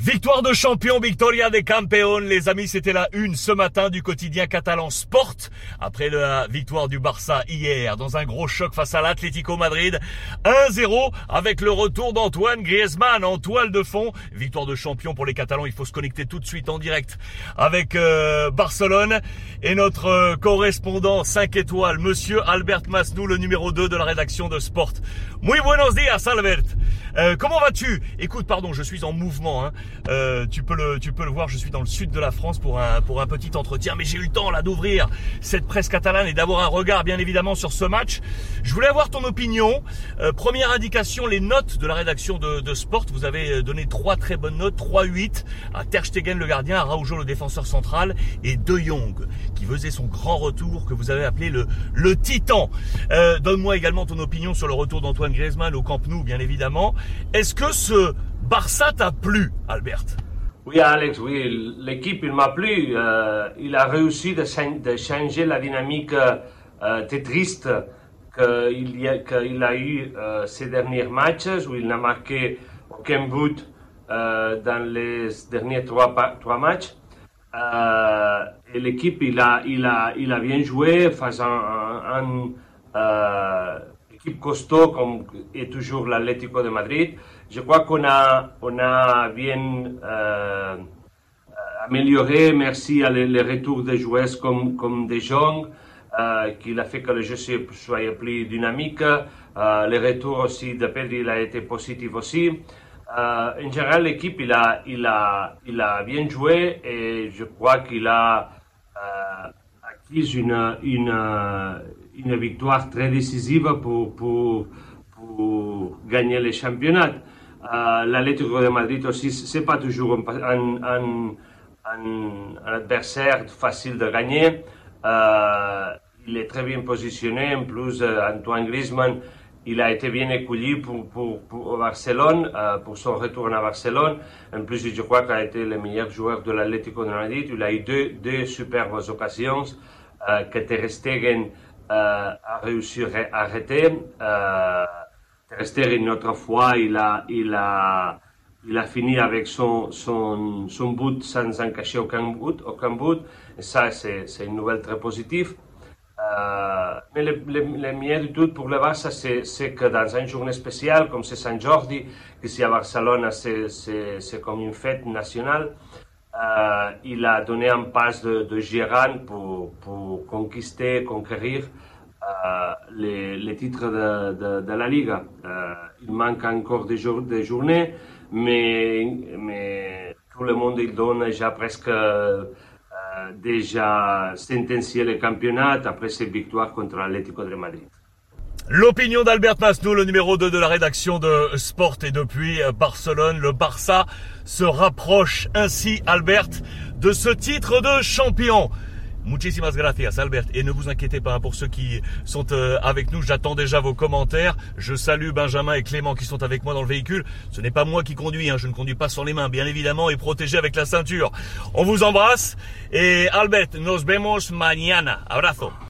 Victoire de champion, Victoria de Campeón. Les amis, c'était la une ce matin du quotidien catalan Sport. Après la victoire du Barça hier, dans un gros choc face à l'Atlético Madrid. 1-0 avec le retour d'Antoine Griezmann en toile de fond. Victoire de champion pour les Catalans. Il faut se connecter tout de suite en direct avec euh, Barcelone. Et notre euh, correspondant 5 étoiles, monsieur Albert Masnou, le numéro 2 de la rédaction de Sport. Muy buenos días, Albert. Euh, comment vas-tu? Écoute, pardon, je suis en mouvement. Hein. Euh, tu peux le, tu peux le voir. Je suis dans le sud de la France pour un, pour un petit entretien, mais j'ai eu le temps là d'ouvrir cette presse catalane et d'avoir un regard, bien évidemment, sur ce match. Je voulais avoir ton opinion. Euh, première indication, les notes de la rédaction de, Sport. Vous avez donné trois très bonnes notes, 3-8 à Ter Stegen le gardien, à Raujo le défenseur central et De Jong qui faisait son grand retour que vous avez appelé le, le Titan. Donne-moi également ton opinion sur le retour d'Antoine Griezmann au Camp Nou, bien évidemment. Est-ce que ce Barça t'a plu, Albert? Oui, Alex, oui, l'équipe, il m'a plu. Euh, il a réussi de, changer la dynamique euh, triste qu'il a, qu eu euh, ces derniers matchs où il n'a marqué aucun but euh, dans les derniers trois, matchs. Et l'équipe, il a, bien joué face à un équipe costaud comme est toujours l'Atlético de Madrid. Je crois qu'on a, on a bien euh, amélioré, merci à les, retours des joueurs comme, comme De Jong, euh, qui a fait que le jeu soit plus dynamique. Euh, les retours aussi de Pedri il a été positif aussi. Euh, en général, l'équipe, il a, il, a, il a bien joué et je crois qu'il a acquis une, une, une victoire très décisive pour, pour, pour gagner les championnats. Euh, L'Atlético de Madrid aussi, c'est pas toujours un, adversaire facile de gagner. Euh, il est très bien positionné. En plus, Antoine Griezmann, il a été bien accueilli pour, pour, pour Barcelone, euh, pour son retour à Barcelone. En plus, je crois qu'il a été le meilleur joueur de l'Atlético de Madrid. Il a eu deux, deux superbes occasions euh, que Ter Stegen euh, a réussi à arrêter. Euh, Ter Stegen, une autre fois, il a, il a, il a fini avec son, son, son but sans encacher aucun but. Aucun but. Et ça, c'est une nouvelle très positive. Euh, mais le, le, le mieux du tout pour le Barça, c'est que dans une journée spéciale comme c'est Saint Jordi, ici à Barcelone, c'est comme une fête nationale, euh, il a donné un passe de, de pour, conquister, conquérir euh, les, titres de, la Liga. Euh, il manque encore des, journées, mais, tout le monde il donne déjà presque déjà sentencié le championnat après cette victoire contre l'Atlético de Madrid. L'opinion d'Albert Masnou, le numéro 2 de la rédaction de Sport et depuis Barcelone, le Barça se rapproche ainsi, Albert, de ce titre de champion. Muchísimas gracias, Albert. Et ne vous inquiétez pas pour ceux qui sont euh, avec nous. J'attends déjà vos commentaires. Je salue Benjamin et Clément qui sont avec moi dans le véhicule. Ce n'est pas moi qui conduis. Hein. Je ne conduis pas sans les mains, bien évidemment, et protégé avec la ceinture. On vous embrasse. Et Albert, nos vemos mañana. Abrazo.